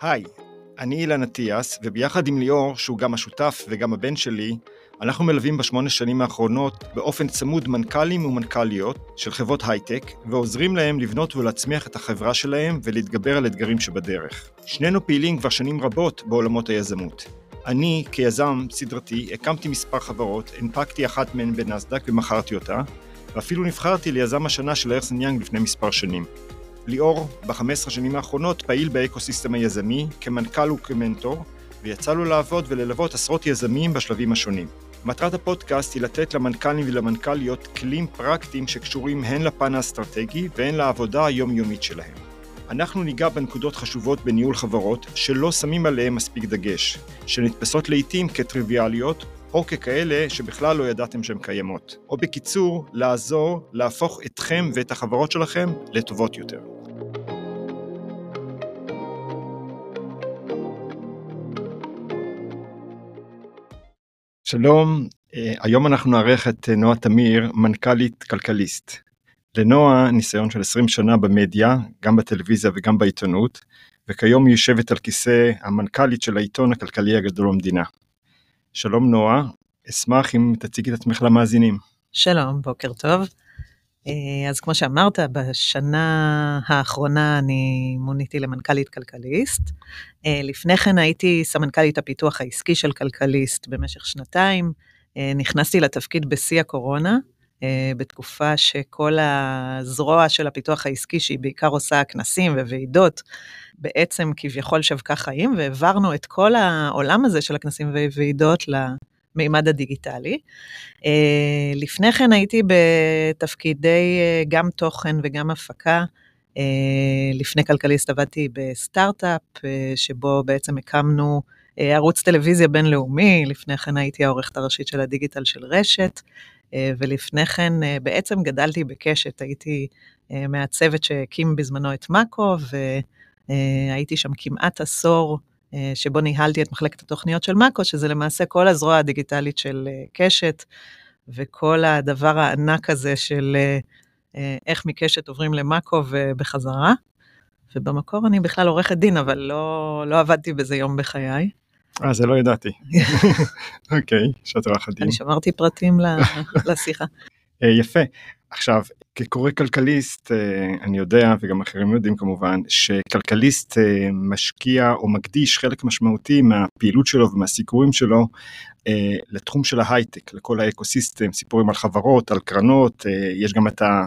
היי, אני אילן אטיאס, וביחד עם ליאור, שהוא גם השותף וגם הבן שלי, אנחנו מלווים בשמונה שנים האחרונות באופן צמוד מנכ"לים ומנכ"ליות של חברות הייטק, ועוזרים להם לבנות ולהצמיח את החברה שלהם ולהתגבר על אתגרים שבדרך. שנינו פעילים כבר שנים רבות בעולמות היזמות. אני, כיזם סדרתי, הקמתי מספר חברות, הנפקתי אחת מהן בנסדק ומכרתי אותה, ואפילו נבחרתי ליזם השנה של ארסן יאנג לפני מספר שנים. ליאור, ב-15 שנים האחרונות, פעיל באקוסיסטם היזמי, כמנכ"ל וכמנטור, ויצא לו לעבוד וללוות עשרות יזמים בשלבים השונים. מטרת הפודקאסט היא לתת למנכ"לים ולמנכ"ליות כלים פרקטיים שקשורים הן לפן האסטרטגי והן לעבודה היומיומית שלהם. אנחנו ניגע בנקודות חשובות בניהול חברות שלא שמים עליהן מספיק דגש, שנתפסות לעיתים כטריוויאליות או ככאלה שבכלל לא ידעתם שהן קיימות. או בקיצור, לעזור להפוך אתכם ואת החברות שלכם לטובות יותר. שלום, אה, היום אנחנו נארח את אה, נועה תמיר, מנכ"לית כלכליסט. לנועה ניסיון של 20 שנה במדיה, גם בטלוויזיה וגם בעיתונות, וכיום היא יושבת על כיסא המנכ"לית של העיתון הכלכלי הגדול במדינה. שלום נועה, אשמח אם תציגי את עצמך למאזינים. שלום, בוקר טוב. אה, אז כמו שאמרת, בשנה האחרונה אני מוניתי למנכ"לית כלכליסט. אה, לפני כן הייתי סמנכ"לית הפיתוח העסקי של כלכליסט במשך שנתיים. אה, נכנסתי לתפקיד בשיא הקורונה, בתקופה שכל הזרוע של הפיתוח העסקי, שהיא בעיקר עושה כנסים וועידות, בעצם כביכול שבקה חיים, והעברנו את כל העולם הזה של הכנסים וועידות המימד הדיגיטלי. אה, לפני כן הייתי בתפקידי אה, גם תוכן וגם הפקה. אה, לפני כלכליסט עבדתי בסטארט-אפ, שבו בעצם הקמנו ערוץ טלוויזיה בינלאומי, לפני כן הייתי העורכת הראשית של הדיגיטל של רשת, ולפני כן בעצם גדלתי בקשת, הייתי מהצוות שהקים בזמנו את מאקו, והייתי שם כמעט עשור. אה, שבו ניהלתי את מחלקת התוכניות של מאקו, שזה למעשה כל הזרוע הדיגיטלית של אה, קשת, וכל הדבר הענק הזה של אה, איך מקשת עוברים למאקו ובחזרה. ובמקור אני בכלל עורכת דין, אבל לא, לא עבדתי בזה יום בחיי. אה, זה לא ידעתי. אוקיי, שאת עורכת דין. אני שמרתי פרטים לשיחה. יפה. עכשיו, כקורא כלכליסט, אה, אני יודע, וגם אחרים יודעים כמובן, שכלכליסט אה, משקיע או מקדיש חלק משמעותי מהפעילות שלו ומהסיקורים שלו אה, לתחום של ההייטק, לכל האקוסיסטם, סיפורים על חברות, על קרנות, יש גם את, ה,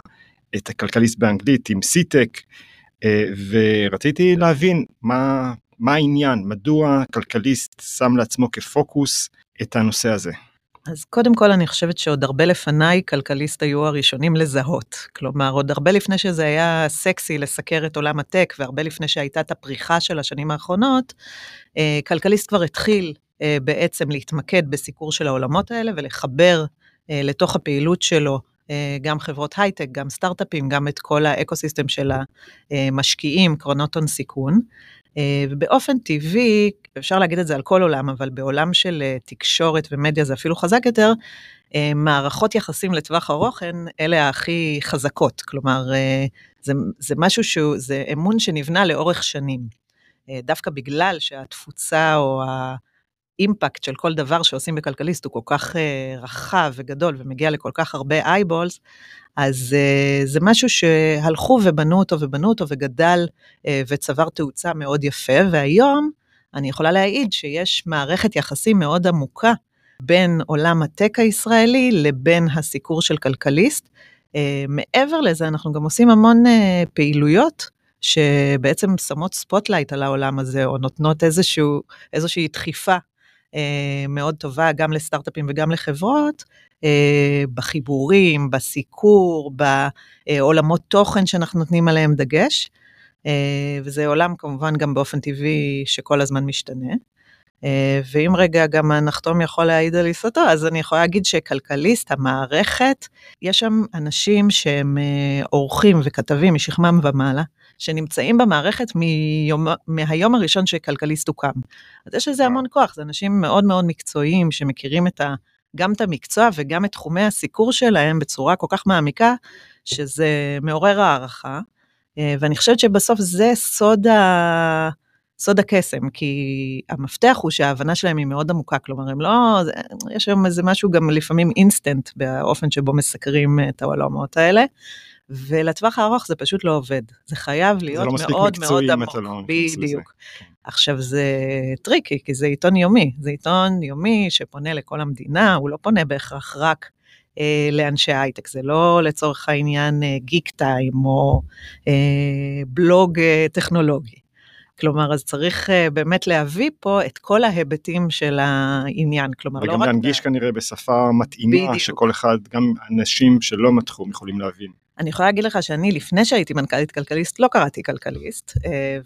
את הכלכליסט באנגלית עם סיטק, ורציתי להבין מה, מה העניין, מדוע כלכליסט שם לעצמו כפוקוס את הנושא הזה. אז קודם כל אני חושבת שעוד הרבה לפניי כלכליסט היו הראשונים לזהות. כלומר, עוד הרבה לפני שזה היה סקסי לסקר את עולם הטק, והרבה לפני שהייתה את הפריחה של השנים האחרונות, אה, כלכליסט כבר התחיל אה, בעצם להתמקד בסיקור של העולמות האלה ולחבר אה, לתוך הפעילות שלו גם חברות הייטק, גם סטארט-אפים, גם את כל ה ecosystem של המשקיעים, קרנות הון סיכון. ובאופן טבעי, אפשר להגיד את זה על כל עולם, אבל בעולם של אה, תקשורת ומדיה זה אפילו חזק יותר, אה, מערכות יחסים לטווח ארוך הן אלה הכי חזקות. כלומר, זה, זה משהו שהוא, זה אמון שנבנה לאורך שנים. דווקא בגלל שהתפוצה או האימפקט של כל דבר שעושים בכלכליסט הוא כל כך רחב וגדול ומגיע לכל כך הרבה eyeballs, אז זה משהו שהלכו ובנו אותו ובנו אותו וגדל וצבר תאוצה מאוד יפה, והיום אני יכולה להעיד שיש מערכת יחסים מאוד עמוקה בין עולם ה tech הישראלי לבין הסיקור של כלכליסט. Uh, מעבר לזה, אנחנו גם עושים המון uh, פעילויות שבעצם שמות spotlight על העולם הזה, או נותנות איזשהו, איזושהי דחיפה אה, מאוד טובה גם לסטארט-אפים וגם לחברות, אה, בחיבורים, בסיקור, בעולמות תוכן שאנחנו נותנים עליהם דגש. אה, וזה עולם כמובן גם באופן טבעי שכל הזמן משתנה. ואם רגע גם הנחתום יכול להעיד על עיסתו, אז אני יכולה להגיד שכלכליסט, המערכת, יש שם אנשים שהם עורכים וכתבים משכמם ומעלה, שנמצאים במערכת מיום, מהיום הראשון שכלכליסט הוקם. אז יש לזה המון כוח, זה אנשים מאוד מאוד מקצועיים שמכירים את ה, גם את המקצוע וגם את תחומי הסיקור שלהם בצורה כל כך מעמיקה, שזה מעורר הערכה. אה, ואני חושבת שבסוף זה סוד, ה... סוד הקסם, כי המפתח הוא שההבנה שלהם היא מאוד עמוקה, כלומר, הם לא, יש שם איזה משהו גם לפעמים אינסטנט באופן שבו מסקרים את העולמות האלה. ולטווח הארוך זה פשוט לא עובד. זה חייב להיות להיות מאוד מאוד עמוק. לא בדיוק. כן. עכשיו זה טריקי, כי זה עיתון יומי. זה עיתון יומי שפונה לכל המדינה, הוא לא פונה בהכרח רק לאנשי הייטק, זה לא לצורך העניין אה, גיק טיים או אה, בלוג אה, טכנולוגי. כלומר, אז צריך uh, באמת להביא פה את כל ההיבטים של העניין. כלומר, לא רק... וגם להנגיש כנראה בשפה מתאימה, בדיוק. שכל אחד, גם אנשים שלא מתחום יכולים להבין. אני יכולה להגיד לך שאני, לפני שהייתי מנכ"לית כלכליסט, לא קראתי כלכליסט, אה,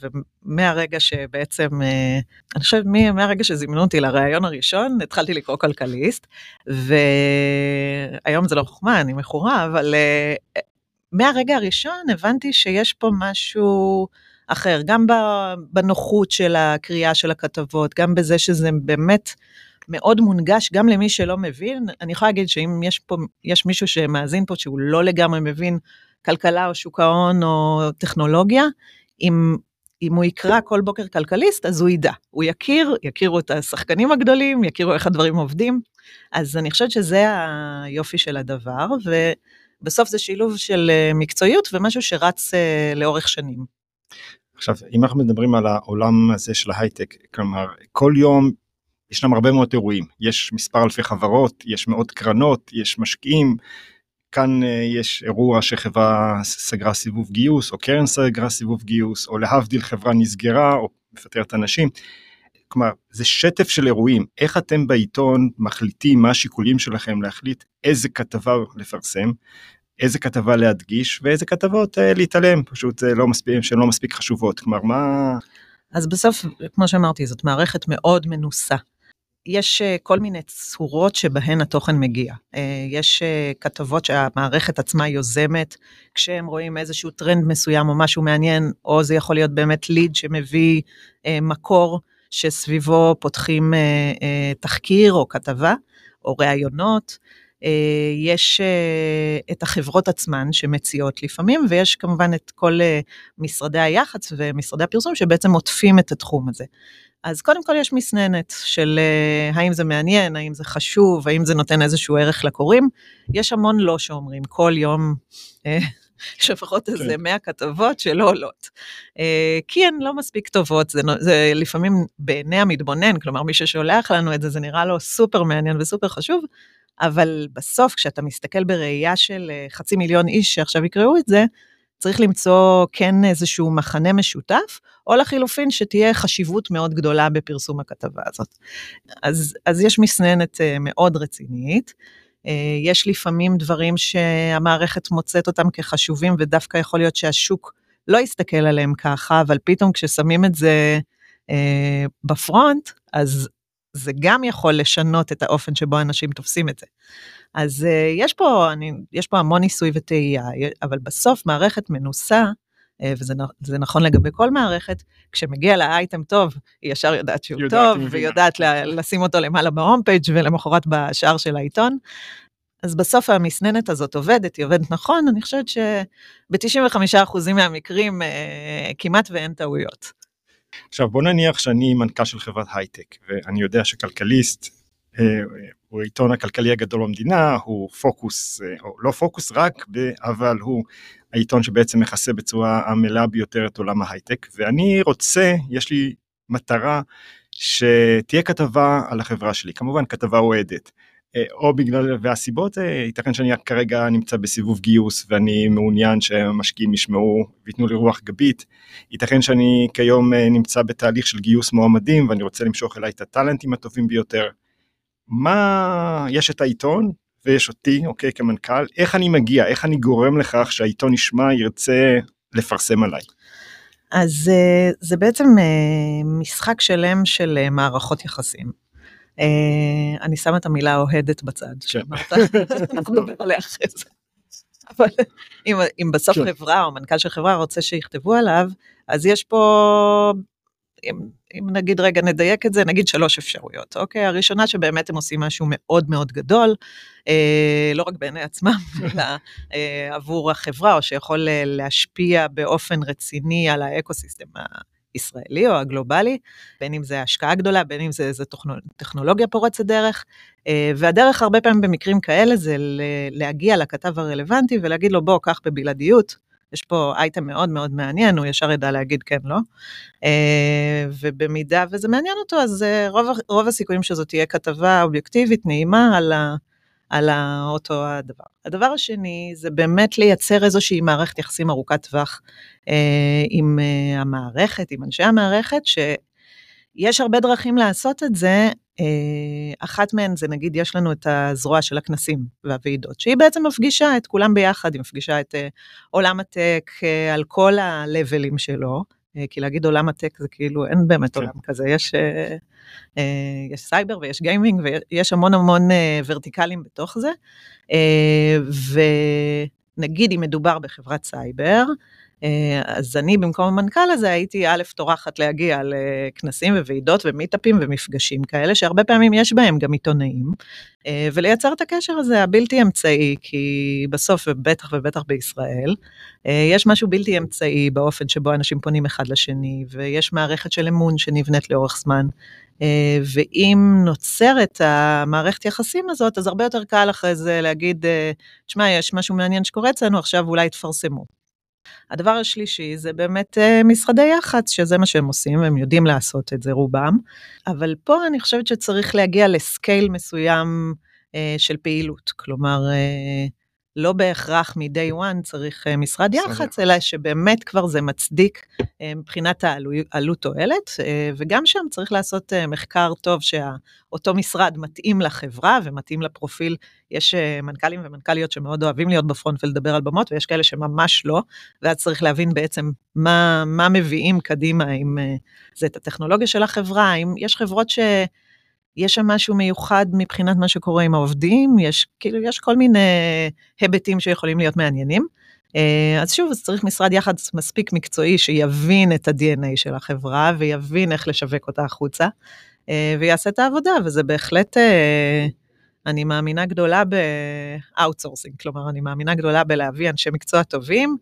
ומהרגע שבעצם, אה, אני חושבת מהרגע שזימנו אותי לראיון הראשון, התחלתי לקרוא כלכליסט, והיום זה לא חוכמה, אני מכורה, אבל מהרגע הראשון הבנתי שיש פה משהו... אחר, גם בנוחות של הקריאה של הכתבות, גם בזה שזה באמת מאוד מונגש גם למי שלא מבין. אני יכולה להגיד שאם יש פה, יש מישהו שמאזין פה שהוא לא לגמרי מבין כלכלה או שוק ההון או טכנולוגיה, אם, אם הוא יקרא כל בוקר כלכליסט, אז הוא ידע. הוא יכיר, יכירו את השחקנים הגדולים, יכירו איך הדברים עובדים. אז אני חושבת שזה היופי של הדבר, ובסוף זה שילוב של אה, מקצועיות ומשהו שרץ אה, לאורך שנים. עכשיו, אם אנחנו מדברים על העולם הזה של ההייטק, כלומר, כל יום ישנם הרבה מאוד אירועים, יש מספר אלפי חברות, יש מאות קרנות, יש משקיעים, כאן uh, יש אירוע שחברה סגרה סיבוב גיוס, או קרן סגרה סיבוב גיוס, או להבדיל חברה נסגרה, או מפטרת אנשים. כלומר, זה שטף של אירועים, איך אתם בעיתון מחליטים מה השיקולים שלכם להחליט איזה כתבה לפרסם, איזה כתבה להדגיש ואיזה כתבות uh, להתעלם, פשוט זה לא מספיק, שהן לא מספיק חשובות, כלומר מה... אז בסוף, כמו שאמרתי, זאת מערכת מאוד מנוסה. יש uh, כל מיני צורות שבהן התוכן מגיע. Uh, יש uh, כתבות שהמערכת עצמה יוזמת, כשהם רואים איזשהו טרנד מסוים או משהו מעניין, או זה יכול להיות באמת ליד שמביא מקור שסביבו פותחים תחקיר או כתבה, או ראיונות. אה, יש אה, את החברות עצמן שמציעות לפעמים, ויש כמובן את כל אה, משרדי היח"צ ומשרדי הפרסום שבעצם עוטפים את התחום הזה. אז קודם כל יש מסננת של האם זה מעניין, האם זה חשוב, האם זה נותן איזשהו ערך לקוראים. יש המון לא שאומרים, כל יום יש לפחות איזה כן. 100 כתבות שלא עולות. כי הן לא מספיק טובות, זה, זה לפעמים בעיני המתבונן, כלומר מי ששולח לנו את זה, זה נראה לו סופר מעניין וסופר חשוב, אבל בסוף, כשאתה מסתכל בראייה של אה, חצי מיליון איש שעכשיו יקראו את זה, צריך למצוא כן איזשהו מחנה משותף, או לחילופין שתהיה חשיבות מאוד גדולה בפרסום הכתבה הזאת. אז, אז יש מסננת אה, מאוד רצינית. אה, יש לפעמים דברים שהמערכת מוצאת אותם כחשובים, ודווקא יכול להיות שהשוק לא יסתכל עליהם ככה, אבל פתאום כששמים את זה בפרונט, אז זה גם יכול לשנות את האופן שבו אנשים תופסים את זה. אז uh, יש פה, אני, יש פה המון ניסוי וטעייה, אבל בסוף מערכת מנוסה, uh, וזה נכון לגבי כל מערכת, כשמגיע לה אייטם טוב, היא ישר יודעת שהוא יודעת טוב, ויודעת לשים אותו למעלה בהום פייג' ולמחרת בשער של העיתון. אז בסוף המסננת הזאת עובדת, היא עובדת נכון, אני חושבת שב-95% מהמקרים uh, כמעט ואין טעויות. עכשיו בוא נניח שאני מנכ"ל של חברת הייטק ואני יודע שכלכליסט הוא העיתון הכלכלי הגדול במדינה, הוא פוקוס, אה, או לא פוקוס רק, אבל הוא העיתון שבעצם מכסה בצורה המלאה ביותר את עולם ההייטק ואני רוצה, יש לי מטרה שתהיה כתבה על החברה שלי, כמובן כתבה אוהדת. אה, או בגלל, והסיבות, אה, ייתכן שאני כרגע נמצא בסיבוב גיוס ואני מעוניין שהמשקיעים ישמעו וייתנו לי רוח גבית, ייתכן שאני כיום אה, נמצא בתהליך של גיוס מועמדים ואני רוצה למשוך אליי את הטאלנטים הטובים ביותר. מה, יש את העיתון ויש אותי, אוקיי, כמנכ"ל, איך אני מגיע, איך אני גורם לכך שהעיתון ישמע, ירצה לפרסם עליי. אז זה בעצם משחק שלם של מערכות יחסים. אה, אני שמה את המילה אוהדת בצד, כן. אנחנו נדבר עליה אחרי זה. אבל אם, אם בסוף כן. חברה או מנכ"ל של חברה רוצה שיכתבו עליו, אז יש פה, אם, אם נגיד רגע נדייק את זה, נגיד שלוש אפשרויות, אוקיי? הראשונה שבאמת הם עושים משהו מאוד מאוד גדול, אה, לא רק בעיני עצמם, אלא אה, עבור החברה, או שיכול אה, להשפיע באופן רציני על האקוסיסטם הישראלי או הגלובלי, בין אם זה השקעה גדולה, בין אם זה איזה טכנולוגיה פורצת דרך, והדרך הרבה פעמים במקרים כאלה זה להגיע לכתב הרלוונטי ולהגיד לו בוא, קח בבלעדיות, יש פה אייטם מאוד מאוד מעניין, הוא ישר ידע להגיד כן, לא. ובמידה וזה מעניין אותו, אז רוב, רוב הסיכויים שזאת תהיה כתבה אובייקטיבית, נעימה, על ה... על אותו הדבר. הדבר השני זה באמת לייצר איזושהי מערכת יחסים ארוכת טווח אה, עם אה, המערכת, עם אנשי המערכת, שיש הרבה דרכים לעשות את זה. אה, אחת מהן זה נגיד יש לנו את הזרוע של הכנסים והוועידות, שהיא בעצם מפגישה את כולם ביחד, היא מפגישה את אה, עולם ה tech אה, על כל ה levelים שלו. כי להגיד עולם ה tech זה כאילו אין באמת כן. עולם כזה, יש, יש סייבר ויש גיימינג ויש המון המון verticalים בתוך זה. ונגיד אם מדובר בחברת סייבר, אז אני במקום המנכ"ל הזה הייתי א', טורחת להגיע לכנסים וועידות ו meetupים ומפגשים כאלה, שהרבה פעמים יש בהם גם עיתונאים, אה, ולייצר את הקשר הזה הבלתי אמצעי, כי בסוף, ובטח ובטח בישראל, אה, יש משהו בלתי אמצעי באופן שבו אנשים פונים אחד לשני, ויש מערכת של אמון שנבנית לאורך זמן. ואם נוצרת המערכת יחסים הזאת, אז הרבה יותר קל אחרי זה להגיד, תשמע, יש משהו מעניין שקורה אצלנו, עכשיו אולי תפרסמו. הדבר השלישי זה באמת אה, משרדי יח"צ, שזה מה שהם עושים, הם יודעים לעשות את זה רובם, אבל פה אני חושבת שצריך להגיע לסקייל מסוים אה, של פעילות, כלומר, אה, לא בהכרח מ-day one צריך אה, משרד יח"צ, אלא שבאמת כבר זה מצדיק אה, מבחינת העלות תועלת, אה, וגם שם צריך לעשות מחקר טוב שאותו משרד מתאים לחברה ומתאים לפרופיל. יש מנכ"לים ומנכ"ליות שמאוד אוהבים להיות בפרונט ולדבר על במות, ויש כאלה שממש לא, ואז צריך להבין בעצם מה, מה מביאים קדימה, אם זה את הטכנולוגיה של החברה, אם יש חברות ש... יש שם משהו מיוחד מבחינת מה שקורה עם העובדים, יש כאילו, יש כל מיני היבטים שיכולים להיות מעניינים. אה, אז שוב, אז צריך משרד יחד מספיק מקצועי שיבין את ה-DNA של החברה ויבין איך לשווק אותה החוצה, אה, ויעשה את העבודה, וזה בהחלט, אה, אני מאמינה גדולה ב-outsourcing, כלומר, אני מאמינה גדולה בלהביא אנשי מקצוע טובים,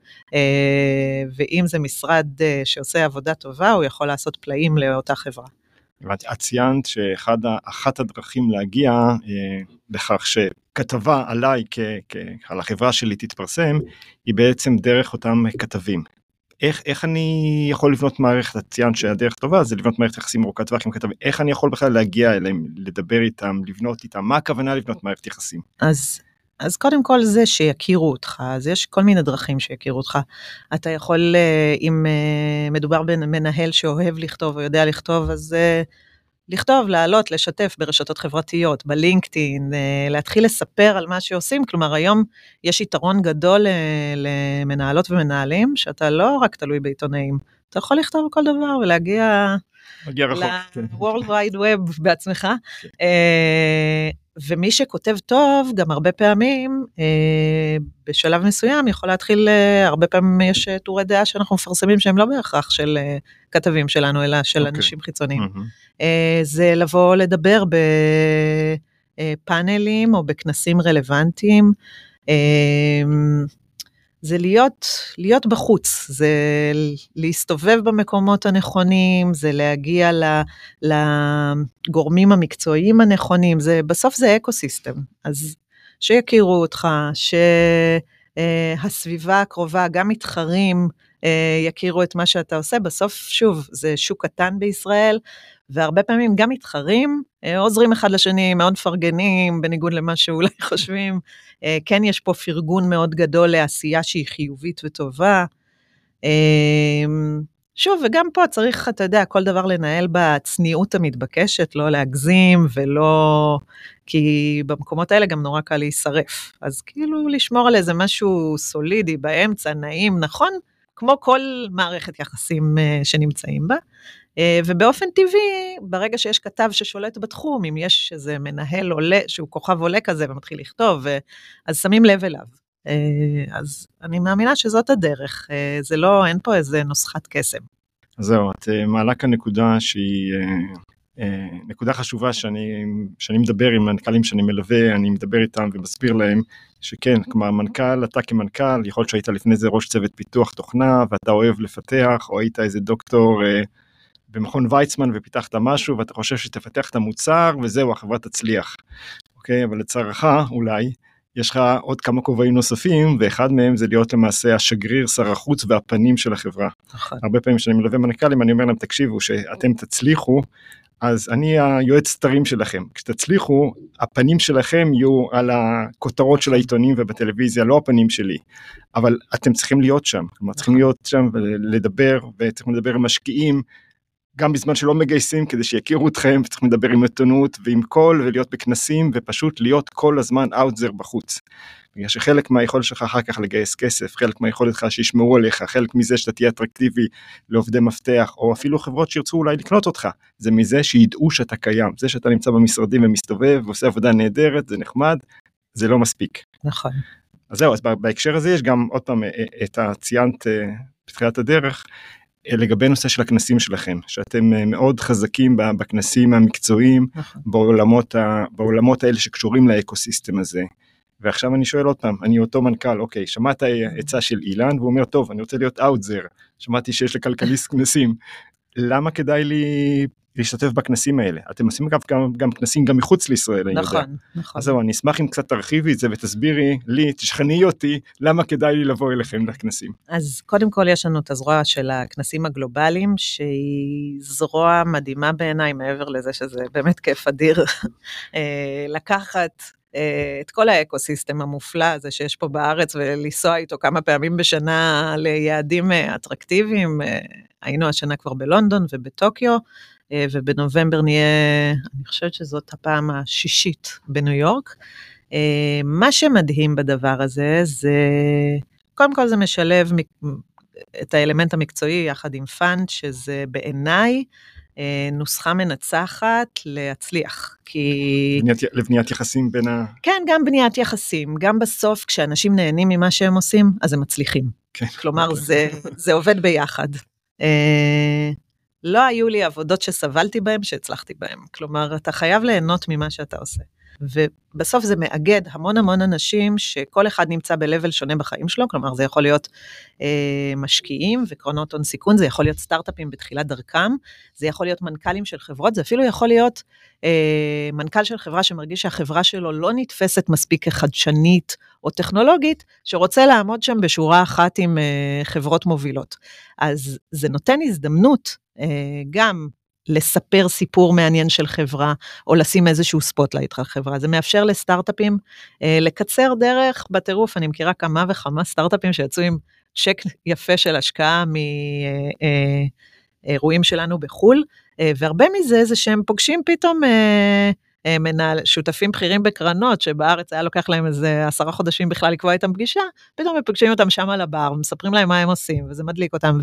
ואם זה משרד שעושה עבודה טובה, הוא יכול לעשות פלאים לאותה חברה. את ציינת שאחת הדרכים להגיע אה, לכך שכתבה עליי, כ, כ, על החברה שלי תתפרסם, היא בעצם דרך אותם כתבים. איך, איך אני יכול לבנות מערכת, את ציינת שהדרך טובה זה לבנות מערכת יחסים ארוכת טווח עם כתבים, איך אני יכול בכלל להגיע אליהם, לדבר איתם, לבנות איתם, מה הכוונה לבנות מערכת יחסים? אז אז קודם כל זה שיכירו אותך, אז יש כל מיני דרכים שיכירו אותך. אתה יכול, אה, אם אה, מדובר במנהל שאוהב לכתוב או יודע לכתוב, אז אה, לכתוב, לעלות, לשתף ברשתות חברתיות, בלינקדאין, להתחיל לספר על מה שעושים. כלומר, היום יש יתרון גדול למנהלות ומנהלים, שאתה לא רק תלוי בעיתונאים, אתה יכול לכתוב כל דבר ולהגיע... מגיע רחוק. ל-World Wide Web בעצמך. ומי שכותב טוב, גם הרבה פעמים, אה, בשלב מסוים יכול להתחיל, אה, הרבה פעמים יש אה, טורי דעה שאנחנו מפרסמים שהם לא בהכרח של אה, כתבים שלנו, אלא של okay. אוקיי. אנשים חיצוניים. Mm-hmm. אה, זה לבוא לדבר בפאנלים או בכנסים רלוונטיים. אה, זה להיות, להיות בחוץ, זה להסתובב במקומות הנכונים, זה להגיע לגורמים המקצועיים הנכונים, זה, בסוף זה אקו סיסטם. אז שיכירו אותך, שהסביבה הקרובה, גם מתחרים, אה, יכירו את מה שאתה עושה. בסוף, שוב, זה שוק קטן בישראל, והרבה פעמים גם מתחרים, אה, עוזרים אחד לשני, מאוד מפרגנים, בניגוד למה שאולי חושבים. אה, כן, יש פה פרגון מאוד גדול לעשייה שהיא חיובית וטובה. שוב, וגם פה צריך, אתה יודע, כל דבר לנהל בצניעות המתבקשת, לא להגזים ולא... כי במקומות האלה גם נורא קל להישרף. אז כאילו לשמור על איזה משהו סולידי באמצע, נעים, נכון, כמו כל מערכת יחסים uh, שנמצאים בה. Uh, ובאופן טבעי, ברגע שיש כתב ששולט בתחום, אם יש איזה מנהל עולה, שהוא כוכב עולה כזה ומתחיל לכתוב, אז שמים לב אליו. Uh, אז אני מאמינה שזאת הדרך, זה לא, אין פה איזה נוסחת קסם. זהו, את מעלה כאן נקודה שהיא נקודה חשובה שאני, שאני מדבר עם מנכ"לים שאני מלווה, אני מדבר איתם ומסביר להם שכן, כלומר מנכ"ל, אתה כמנכ"ל, יכול להיות שהיית לפני זה ראש צוות פיתוח תוכנה ואתה אוהב לפתח, או היית איזה דוקטור אה, במכון ויצמן ופיתחת משהו ואתה חושב שתפתח את המוצר וזהו, החברה תצליח. אוקיי, אבל לצערך אולי, יש לך עוד כמה כובעים נוספים, ואחד מהם זה להיות למעשה השגריר, שר החוץ והפנים של החברה. נכון. הרבה פעמים כשאני מלווה מנכ"לים, אני אומר להם, תקשיבו, שאתם תצליחו, אז אני היועץ סתרים שלכם. כשתצליחו, הפנים שלכם יהיו על הכותרות של העיתונים ובטלוויזיה, לא הפנים שלי. אבל אתם צריכים להיות שם, כלומר צריכים להיות שם ולדבר, וצריכים לדבר עם משקיעים, גם בזמן שלא מגייסים כדי שיכירו אתכם, וצריכים לדבר עם עיתונות ועם קול ולהיות בכנסים ופשוט להיות כל הזמן אאוטזר בחוץ. בגלל שחלק מהיכולת שלך אחר כך לגייס כסף, חלק מהיכולת שלך שישמעו עליך, חלק מזה שאתה תהיה אטרקטיבי לעובדי מפתח, או אפילו חברות שירצו אולי לקנות אותך, זה מזה שידעו שאתה קיים, זה שאתה נמצא במשרדים ומסתובב ועושה עבודה נהדרת, זה נחמד, זה לא מספיק. נכון. אז זהו, אז בהקשר הזה יש גם עוד פעם את הציינת אה, בתחילת הדרך, אה, לגבי נושא של הכנסים שלכם, שאתם אה, מאוד חזקים בכנסים המקצועיים, נכון. בעולמות, ה, בעולמות האלה שקשורים לאקוסיסטם הזה. ועכשיו אני שואל עוד פעם, אני אותו מנכ"ל, אוקיי, שמעת עצה של אילן, והוא אומר, טוב, אני רוצה להיות אאוטזר, שמעתי שיש לכלכליסט כנסים, למה כדאי לי להשתתף בכנסים האלה? אתם עושים אגב גם, גם כנסים גם מחוץ לישראל, אני נכון, יודע. נכון, נכון. אז זהו, אני אשמח אם קצת תרחיבי את זה ותסבירי לי, תשכנעי אותי, למה כדאי לי לבוא אליכם לכנסים. אז קודם כל יש לנו את הזרוע של הכנסים הגלובליים, שהיא זרוע מדהימה בעיניי, מעבר לזה שזה באמת כיף אדיר אה, לקחת אה, את כל האקו-סיסטם המופלא הזה שיש פה בארץ ולנסוע איתו כמה פעמים בשנה ליעדים אה, אטרקטיביים. היינו השנה כבר בלונדון ובטוקיו, ובנובמבר נהיה, אני חושבת שזאת הפעם השישית בניו יורק. מה שמדהים בדבר הזה זה, קודם כל זה משלב את האלמנט המקצועי יחד עם fun, שזה בעיניי אה, נוסחה מנצחת להצליח, כי... לבניית, לבניית יחסים בין ה... כן, גם בניית יחסים, גם בסוף כשאנשים נהנים ממה שהם עושים, אז הם מצליחים. כן. כלומר, okay. זה, זה עובד ביחד. לא היו לי עבודות שסבלתי בהן שהצלחתי בהן. כלומר, אתה חייב ליהנות ממה שאתה עושה. ובסוף זה מאגד המון המון אנשים שכל אחד נמצא ב-level שונה בחיים שלו, כלומר זה יכול להיות אה, משקיעים וקרונות הון סיכון, זה יכול להיות סטארט-אפים בתחילת דרכם, זה יכול להיות מנכ"לים של חברות, זה אפילו יכול להיות אה, מנכ"ל של חברה שמרגיש שהחברה שלו לא נתפסת מספיק כחדשנית או טכנולוגית, שרוצה לעמוד שם בשורה אחת עם אה, חברות מובילות. אז זה נותן הזדמנות אה, גם לספר סיפור מעניין של חברה, או לשים איזשהו spotlight על חברה. זה מאפשר לסטארט-אפים אה, לקצר דרך בטירוף. אני מכירה כמה וכמה סטארט-אפים שיצאו עם צ'ק יפה של השקעה מאירועים שלנו בחו"ל, והרבה מזה זה שהם פוגשים פתאום... אה, מנהל, שותפים בכירים בקרנות, שבארץ היה לוקח להם איזה עשרה חודשים בכלל לקבוע איתם פגישה, פתאום הם פוגשים אותם שם על הבר, ומספרים להם מה הם עושים, וזה מדליק אותם,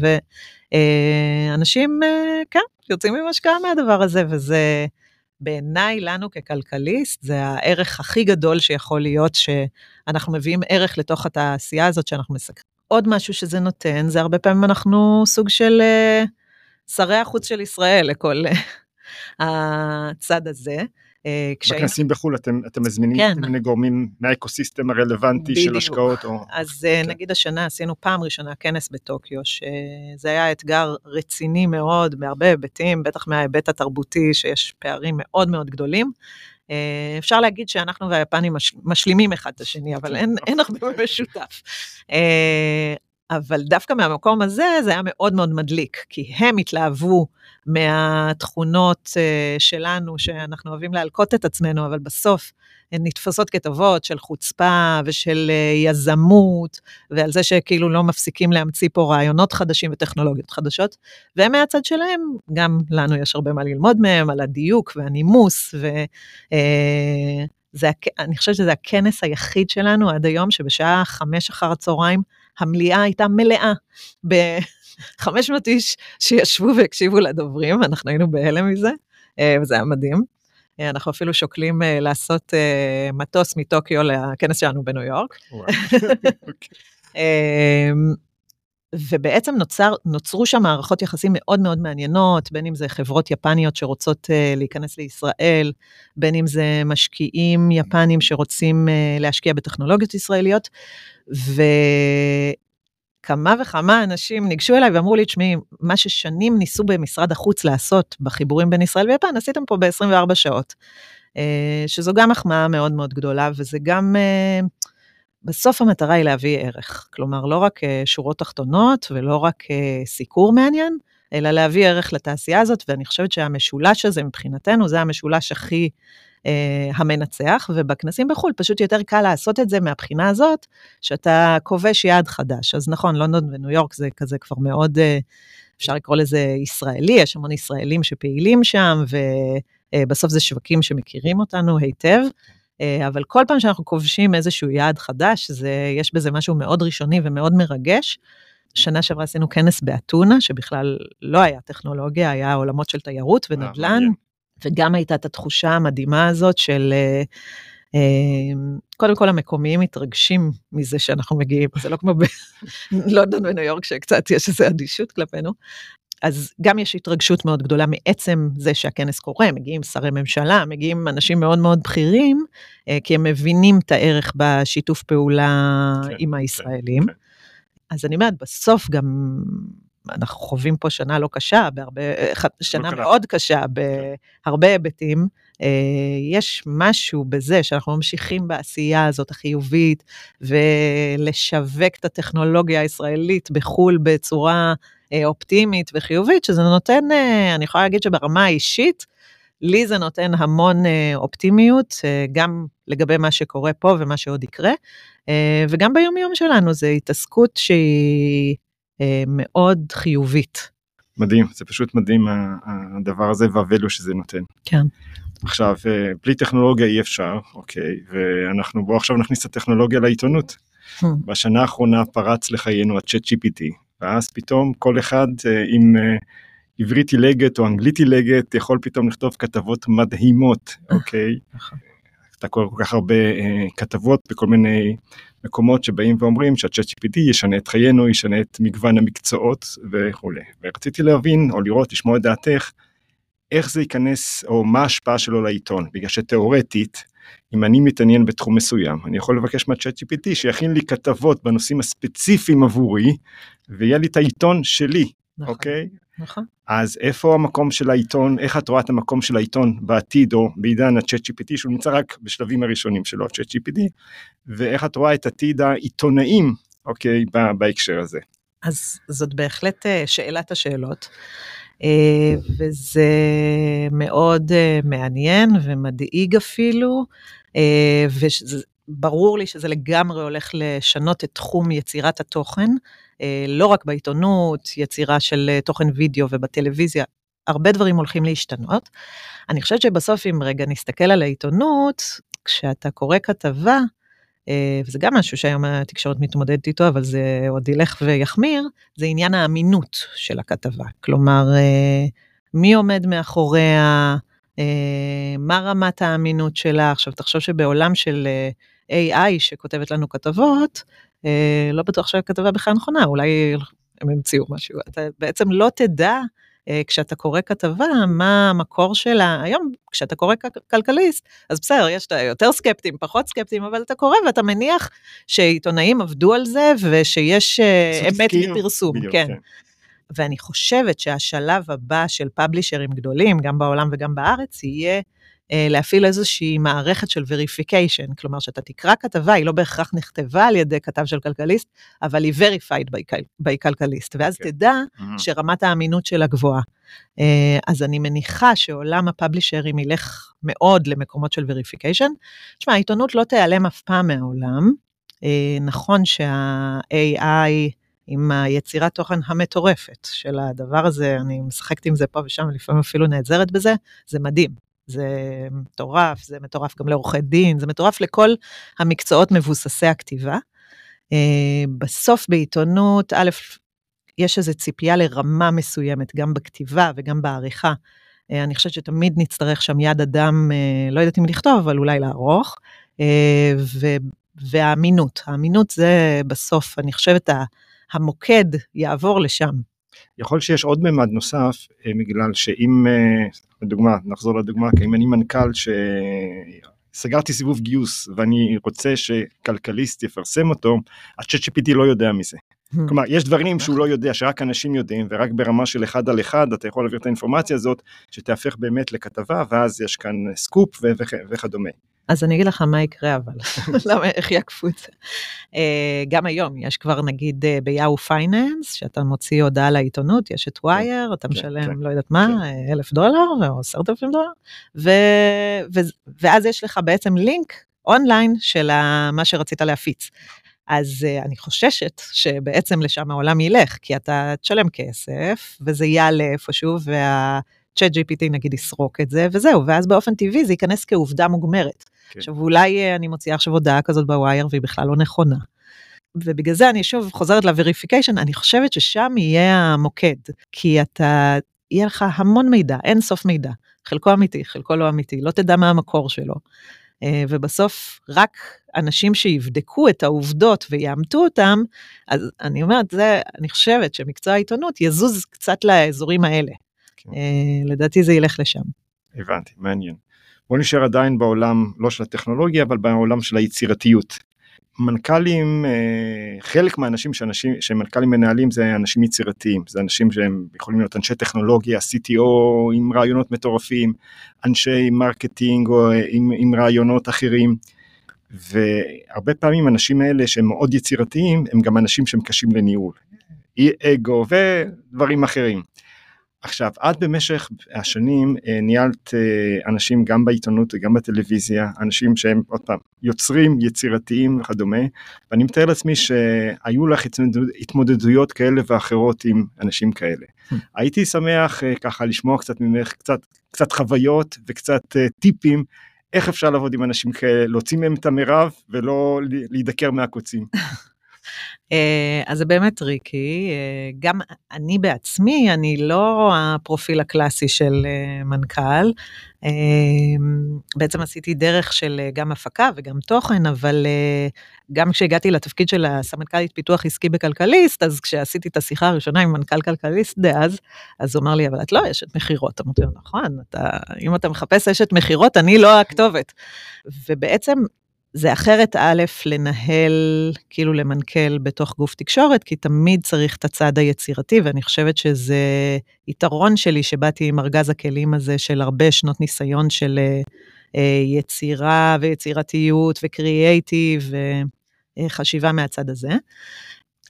ואנשים, אה, כן, יוצאים עם השקעה מהדבר הזה, וזה בעיניי, לנו ככלכליסט, זה הערך הכי גדול שיכול להיות, שאנחנו מביאים ערך לתוך התעשייה הזאת שאנחנו מסקרים. עוד משהו שזה נותן, זה הרבה פעמים אנחנו סוג של אה, שרי החוץ של ישראל לכל הצד הזה. אה, כשהיינו... בכנסים בחו"ל אתם, אתם מזמינים כן. כל מיני גורמים מהאקוסיסטם הרלוונטי בדיוק. של השקעות? או... אז כן. נגיד השנה עשינו פעם ראשונה כנס בטוקיו, שזה היה אתגר רציני מאוד בהרבה היבטים, בטח מההיבט התרבותי שיש פערים מאוד מאוד גדולים. אה, אפשר להגיד שאנחנו והיפנים מש, משלימים אחד את השני, אבל אין, אין הרבה משותף. אבל דווקא מהמקום הזה זה היה מאוד מאוד מדליק, כי הם התלהבו מהתכונות אה, שלנו, שאנחנו אוהבים להלקות את עצמנו, אבל בסוף הן נתפסות כטובות של חוצפה ושל אה, יזמות, ועל זה שכאילו לא מפסיקים להמציא פה רעיונות חדשים וטכנולוגיות חדשות. והם מהצד שלהם, גם לנו יש הרבה מה ללמוד מהם, על הדיוק והנימוס, ו... אה, זה, אני חושבת שזה הכנס היחיד שלנו עד היום, שבשעה חמש אחר הצהריים המליאה הייתה מלאה ב-500 איש שישבו והקשיבו לדוברים, אנחנו היינו בהלם מזה, אה, וזה היה מדהים. אה, אנחנו אפילו שוקלים אה, לעשות מטוס מטוקיו לכנס שלנו בניו יורק. ובעצם נוצר, נוצרו שם מערכות יחסים מאוד מאוד מעניינות, בין אם זה חברות יפניות שרוצות uh, להיכנס לישראל, בין אם זה משקיעים יפנים שרוצים uh, להשקיע בטכנולוגיות ישראליות, וכמה וכמה אנשים ניגשו אליי ואמרו לי, תשמעי, מה ששנים ניסו במשרד החוץ לעשות בחיבורים בין ישראל ויפן, עשיתם פה ב-24 שעות. Uh, שזו גם מחמאה מאוד מאוד גדולה, וזה גם... Uh, בסוף המטרה היא להביא ערך. כלומר, לא רק אה, שורות תחתונות ולא רק אה, סיקור מעניין, אלא להביא ערך לתעשייה הזאת, ואני חושבת שהמשולש הזה מבחינתנו, זה המשולש הכי אה, המנצח, ובכנסים בחו"ל פשוט יותר קל לעשות את זה מהבחינה הזאת, שאתה כובש יעד חדש. אז נכון, לונדון וניו יורק זה כזה כבר מאוד, אה, אפשר לקרוא לזה ישראלי, יש המון ישראלים שפעילים שם, ובסוף אה, זה שווקים שמכירים אותנו היטב. אה, אבל כל פעם שאנחנו כובשים איזשהו יעד חדש, זה, יש בזה משהו מאוד ראשוני ומאוד מרגש. שנה שעברה עשינו כנס באתונה, שבכלל לא היה טכנולוגיה, היה עולמות של תיירות ונדל"ן, וגם הייתה את התחושה המדהימה הזאת של... אה, אה, קודם כל המקומיים מתרגשים מזה שאנחנו מגיעים, זה לא כמו בלונדון וניו יורק שקצת יש איזו אדישות כלפינו, אז גם יש התרגשות מאוד גדולה מעצם זה שהכנס קורה, מגיעים שרי ממשלה, מגיעים אנשים מאוד מאוד בכירים, אה, כי הם מבינים את הערך בשיתוף פעולה כן, עם כן, הישראלים. כן, כן. אז אני אומרת, בסוף גם אנחנו חווים פה שנה לא קשה, בהרבה, שנה לא מאוד קשה כן. בהרבה היבטים. אה, יש משהו בזה שאנחנו ממשיכים בעשייה הזאת החיובית, ולשווק את הטכנולוגיה הישראלית בחו"ל בצורה אה, אופטימית וחיובית, שזה נותן, אה, אני יכולה להגיד שברמה האישית, לי זה נותן המון אה, אופטימיות, גם לגבי מה שקורה פה ומה שעוד יקרה, וגם ביום-יום שלנו זו התעסקות שהיא מאוד חיובית. מדהים, זה פשוט מדהים הדבר הזה והvalue שזה נותן. כן. עכשיו, בלי טכנולוגיה אי אפשר, אוקיי, ואנחנו בואו עכשיו נכניס את הטכנולוגיה לעיתונות. Hmm. בשנה האחרונה פרץ לחיינו ה-chat GPT, ואז פתאום כל אחד אה, עם אה, עברית עילגת או אנגלית עילגת יכול פתאום לכתוב כתבות מדהימות, אוקיי? נכון. אתה קורא כל כך הרבה אה, כתבות בכל מיני מקומות שבאים ואומרים שהצ'אט GPT ישנה את חיינו, ישנה את מגוון המקצועות וכולי. ורציתי להבין או לראות, לשמוע את דעתך, איך זה ייכנס או מה ההשפעה שלו לעיתון, בגלל שתאורטית, אם אני מתעניין בתחום מסוים, אני יכול לבקש מהצ'אט GPT שיכין לי כתבות בנושאים הספציפיים עבורי, ויהיה לי את העיתון שלי, נכון, אוקיי? נכון. אז איפה המקום של העיתון, איך את רואה את המקום של העיתון בעתיד או בעידן הצ'אט GPT, שהוא נמצא רק בשלבים הראשונים שלו, הצ'אט GPT, ואיך את רואה את עתיד העיתונאים, אוקיי, בהקשר הזה. אז זאת בהחלט אה, שאלת השאלות. אה, וזה מאוד אה, מעניין ומדאיג אפילו, וברור לי שזה לגמרי הולך לשנות את תחום יצירת התוכן, לא רק בעיתונות, יצירה של תוכן וידאו ובטלוויזיה, הרבה דברים הולכים להשתנות. אני חושבת שבסוף אם רגע נסתכל על העיתונות, כשאתה קורא כתבה, אה, וזה גם משהו שהיום התקשורת מתמודדת איתו, אבל זה עוד ילך ויחמיר, זה עניין האמינות של הכתבה. כלומר, אה, מי עומד מאחוריה, אה, מה רמת האמינות שלה. עכשיו, תחשוב שבעולם של AI שכותבת לנו כתבות, לא בטוח שהכתבה בכלל נכונה, אולי הם המציאו משהו. אתה בעצם לא תדע אה, כשאתה קורא כתבה, מה המקור שלה, היום כשאתה קורא כלכליסט, אז בסדר, יש את היותר סקפטים, פחות סקפטים, אבל אתה קורא ואתה מניח שעיתונאים עבדו על זה ושיש אה, אמת מפרסום, כן. כן. ואני חושבת שהשלב הבא של פאבלישרים גדולים, גם בעולם וגם בארץ, יהיה אה, להפעיל איזושהי מערכת של verification, כלומר שאתה תקרא כתבה, היא לא בהכרח נכתבה על ידי כתב של כלכליסט, אבל היא verified by כלכליסט, ואז okay. אוקיי. תדע mm-hmm. שרמת האמינות שלה גבוהה. אה, אז אני מניחה שעולם הפאבלישרים ילך מאוד למקומות של verification. תשמע, העיתונות לא תיעלם אף פעם מהעולם. אה, נכון שה-AI... עם היצירת תוכן המטורפת של הדבר הזה, אני משחקת עם זה פה ושם, לפעמים אפילו נעזרת בזה, זה מדהים. זה מטורף, זה מטורף גם לעורכי דין, זה מטורף לכל המקצועות מבוססי הכתיבה. אה, בסוף בעיתונות, א', יש איזו ציפייה לרמה מסוימת, גם בכתיבה וגם בעריכה. אה, אני חושבת שתמיד נצטרך שם יד אדם, אה, לא יודעת אם לכתוב, אבל אולי לערוך. והאמינות, האמינות זה בסוף, אני חושבת, המוקד יעבור לשם. יכול שיש עוד ממד נוסף, בגלל שאם, לדוגמה, נחזור לדוגמה, כי אם אני מנכ"ל ש... סגרתי סיבוב גיוס ואני רוצה שכלכליסט יפרסם אותו, ה ChatGPT לא יודע מזה. Hmm. כלומר, יש דברים שהוא לא יודע, שרק אנשים יודעים, ורק ברמה של אחד על אחד אתה יכול להעביר את האינפורמציה הזאת, שתהפך באמת לכתבה, ואז יש כאן סקופ וכדומה. אז אני אגיד לך מה יקרה אבל, למה, איך יעקפו את זה. אה, גם היום יש כבר נגיד אה, Yahoo Finance, שאתה מוציא הודעה לעיתונות, יש את wire, כן, אתה כן, משלם כן, לא יודעת מה, אה, אלף דולר או עשרת אלפים דולר, ואז יש לך בעצם לינק אונליין של מה שרצית להפיץ. אז uh, אני חוששת שבעצם לשם העולם ילך, כי אתה תשלם כסף, וזה יעלה איפשהו, וה-chat GPT נגיד יסרוק את זה, וזהו, ואז באופן טבעי זה ייכנס כעובדה מוגמרת. כן. עכשיו אולי uh, אני מוציאה עכשיו הודעה כזאת ב wire והיא בכלל לא נכונה. ובגלל זה אני שוב חוזרת ל verification, אני חושבת ששם יהיה המוקד, כי אתה, יהיה לך המון מידע, אין סוף מידע, חלקו אמיתי, חלקו לא אמיתי, לא תדע מה המקור שלו. אה, ובסוף רק אנשים שיבדקו את העובדות ויאמתו אותם, אז אני אומרת, זה, אני חושבת שמקצוע העיתונות יזוז קצת לאזורים האלה. כן. אה, לדעתי זה ילך לשם. הבנתי, מעניין. בוא נשאר עדיין בעולם, לא של הטכנולוגיה, אבל בעולם של היצירתיות. מנכ"לים, אה, חלק מהאנשים שאנשים, שמנכ"לים מנהלים זה אנשים יצירתיים, זה אנשים שהם יכולים להיות אנשי טכנולוגיה, CTO עם רעיונות מטורפים, אנשי marketing או אה, עם, עם רעיונות אחרים, והרבה פעמים האנשים האלה שהם מאוד יצירתיים, הם גם אנשים שהם קשים לניהול, אגו ודברים אחרים. עכשיו, את במשך השנים אה, ניהלת אה, אנשים גם בעיתונות וגם בטלוויזיה, אנשים שהם עוד פעם יוצרים, יצירתיים וכדומה, ואני מתאר לעצמי שהיו לך התמודדויות כאלה ואחרות עם אנשים כאלה. Hmm. הייתי שמח אה, ככה לשמוע קצת ממך, קצת, קצת חוויות וקצת טיפים איך אפשר לעבוד עם אנשים כאלה, להוציא מהם את המרב ולא להידקר מהקוצים. אה, אז זה באמת טריקי, אה, גם אני בעצמי, אני לא הפרופיל הקלאסי של אה, מנכ"ל, בעצם עשיתי דרך של גם הפקה וגם תוכן, אבל גם כשהגעתי לתפקיד של הסמנכ"לית פיתוח עסקי בכלכליסט, אז כשעשיתי את השיחה הראשונה עם מנכ"ל כלכליסט דאז, אז הוא אמר לי, אבל את לא אשת מכירות. אמרתי לו, נכון, אתה, אם אתה מחפש אשת מכירות, אני לא הכתובת. ובעצם זה אחרת א', לנהל, כאילו למנכ"ל בתוך גוף תקשורת, כי תמיד צריך את הצד היצירתי, ואני חושבת שזה יתרון שלי שבאתי עם ארגז הכלים הזה של הרבה שנות ניסיון של אה, יצירה ויצירתיות וקריאייטיב וחשיבה מהצד הזה.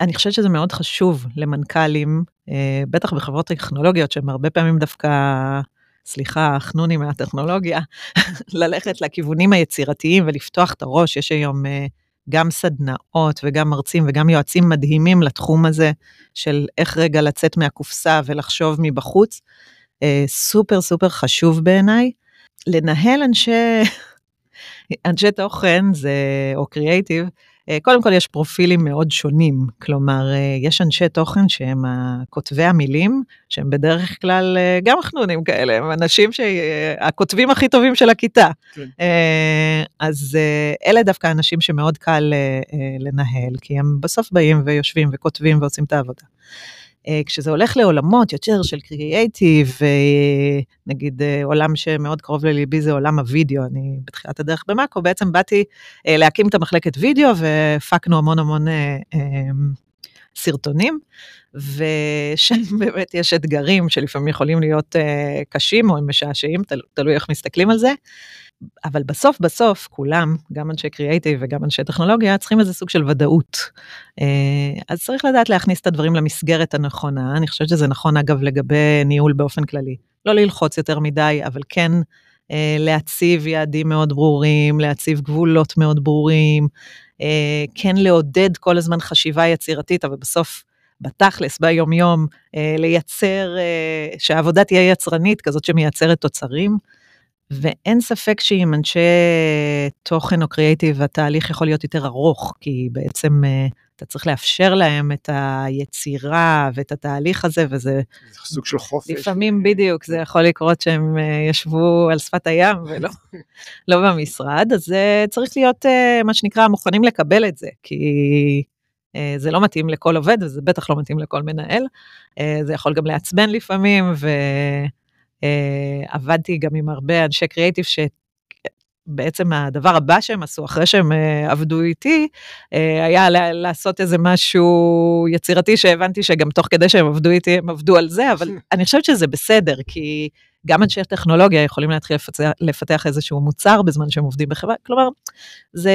אני חושבת שזה מאוד חשוב למנכ"לים, אה, בטח בחברות טכנולוגיות, שהם הרבה פעמים דווקא סליחה, חנוני מהטכנולוגיה, ללכת לכיוונים היצירתיים ולפתוח את הראש. יש היום אה, גם סדנאות וגם מרצים וגם יועצים מדהימים לתחום הזה של איך רגע לצאת מהקופסה ולחשוב מבחוץ. אה, סופר סופר חשוב בעיניי. לנהל אנשי, אנשי תוכן זה, או קריאייטיב, קודם כל יש פרופילים מאוד שונים, כלומר, אה, יש אנשי תוכן שהם כותבי המילים, שהם בדרך כלל אה, גם חנונים כאלה, הם אנשים שהכותבים הכי טובים של הכיתה. כן. אז אלה דווקא אנשים שמאוד קל לנהל, כי הם בסוף באים ויושבים וכותבים ועושים את העבודה. אה, כשזה הולך לעולמות יותר של קריאייטיב, נגיד אה, עולם שמאוד קרוב לליבי זה עולם הוידאו, אני בתחילת הדרך במאקו, בעצם באתי אה, להקים את המחלקת וידאו והפקנו המון המון סרטונים, ושם באמת יש אתגרים שלפעמים יכולים להיות קשים או משעשעים, תלוי איך מסתכלים על זה. אבל בסוף בסוף כולם, גם אנשי קריאייטיב וגם אנשי טכנולוגיה, צריכים איזה סוג של ודאות. אה, אז צריך לדעת להכניס את הדברים למסגרת הנכונה, אני חושבת שזה נכון אגב לגבי ניהול באופן כללי. לא ללחוץ יותר מדי, אבל כן אה, להציב יעדים מאוד ברורים, להציב גבולות מאוד ברורים, אה, כן לעודד כל הזמן חשיבה יצירתית, אבל בסוף בתכלס, ביום-יום, לייצר, שהעבודה תהיה יצרנית, כזאת שמייצרת תוצרים. ואין ספק שעם אנשי תוכן או קריאיטיב התהליך יכול להיות יותר ארוך, כי בעצם uh, אתה צריך לאפשר להם את היצירה ואת התהליך הזה, וזה... זה סוג של חופש. לפעמים בדיוק, זה יכול לקרות שהם uh, ישבו על שפת הים ולא לא במשרד, אז uh, צריך להיות uh, מה שנקרא מוכנים לקבל את זה, כי זה לא מתאים לכל עובד, וזה בטח לא מתאים לכל מנהל. זה יכול גם לעצבן לפעמים, ועבדתי גם עם הרבה אנשי קריאיטיב ש... בעצם הדבר הבא שהם עשו, אחרי שהם uh, עבדו איתי, uh, היה לעשות איזה משהו יצירתי שהבנתי שגם תוך כדי שהם עבדו איתי, הם עבדו על זה, אבל אני חושבת שזה בסדר, כי גם אנשי טכנולוגיה יכולים להתחיל לפתח, לפתח איזשהו מוצר בזמן שהם עובדים בחברה, כלומר, זה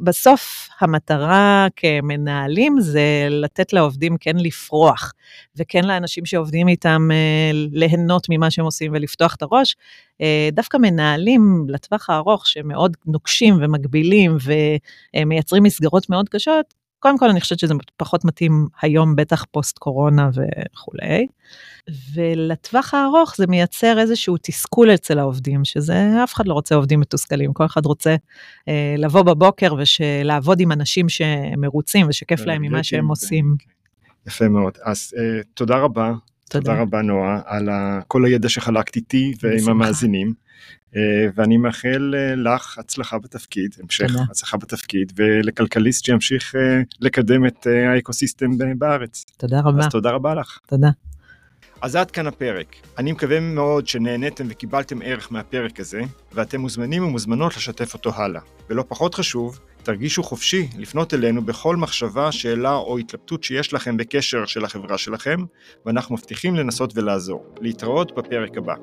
בסוף המטרה כמנהלים זה לתת לעובדים כן לפרוח, וכן לאנשים שעובדים איתם אה, ליהנות ממה שהם עושים ולפתוח את הראש. אה, דווקא מנהלים לטווח הארוך שמאוד נוקשים ומגבילים ומייצרים מסגרות מאוד קשות, קודם כל אני חושבת שזה פחות מתאים היום, בטח פוסט קורונה וכולי. ולטווח הארוך זה מייצר איזשהו תסכול אצל העובדים, שזה אף אחד לא רוצה עובדים מתוסכלים, כל אחד רוצה אה, לבוא בבוקר ולעבוד עם אנשים שמרוצים ושכיף להם ממה שהם כן, עושים. כן. יפה מאוד, אז אה, תודה רבה. תודה. תודה רבה נועה על כל הידע שחלקת איתי ועם המאזינים. אה, ואני מאחל אה, לך הצלחה בתפקיד, המשך תודה. הצלחה בתפקיד, ולכלכליסט שימשיך אה, לקדם את האקוסיסטם בארץ. תודה רבה. אז תודה רבה לך. תודה. אז עד כאן הפרק. אני מקווה מאוד שנהניתם וקיבלתם ערך מהפרק הזה, ואתם מוזמנים ומוזמנות לשתף אותו הלאה. ולא פחות חשוב, תרגישו חופשי לפנות אלינו בכל מחשבה, שאלה או התלבטות שיש לכם בקשר של החברה שלכם, ואנחנו מבטיחים לנסות ולעזור. להתראות בפרק הבא.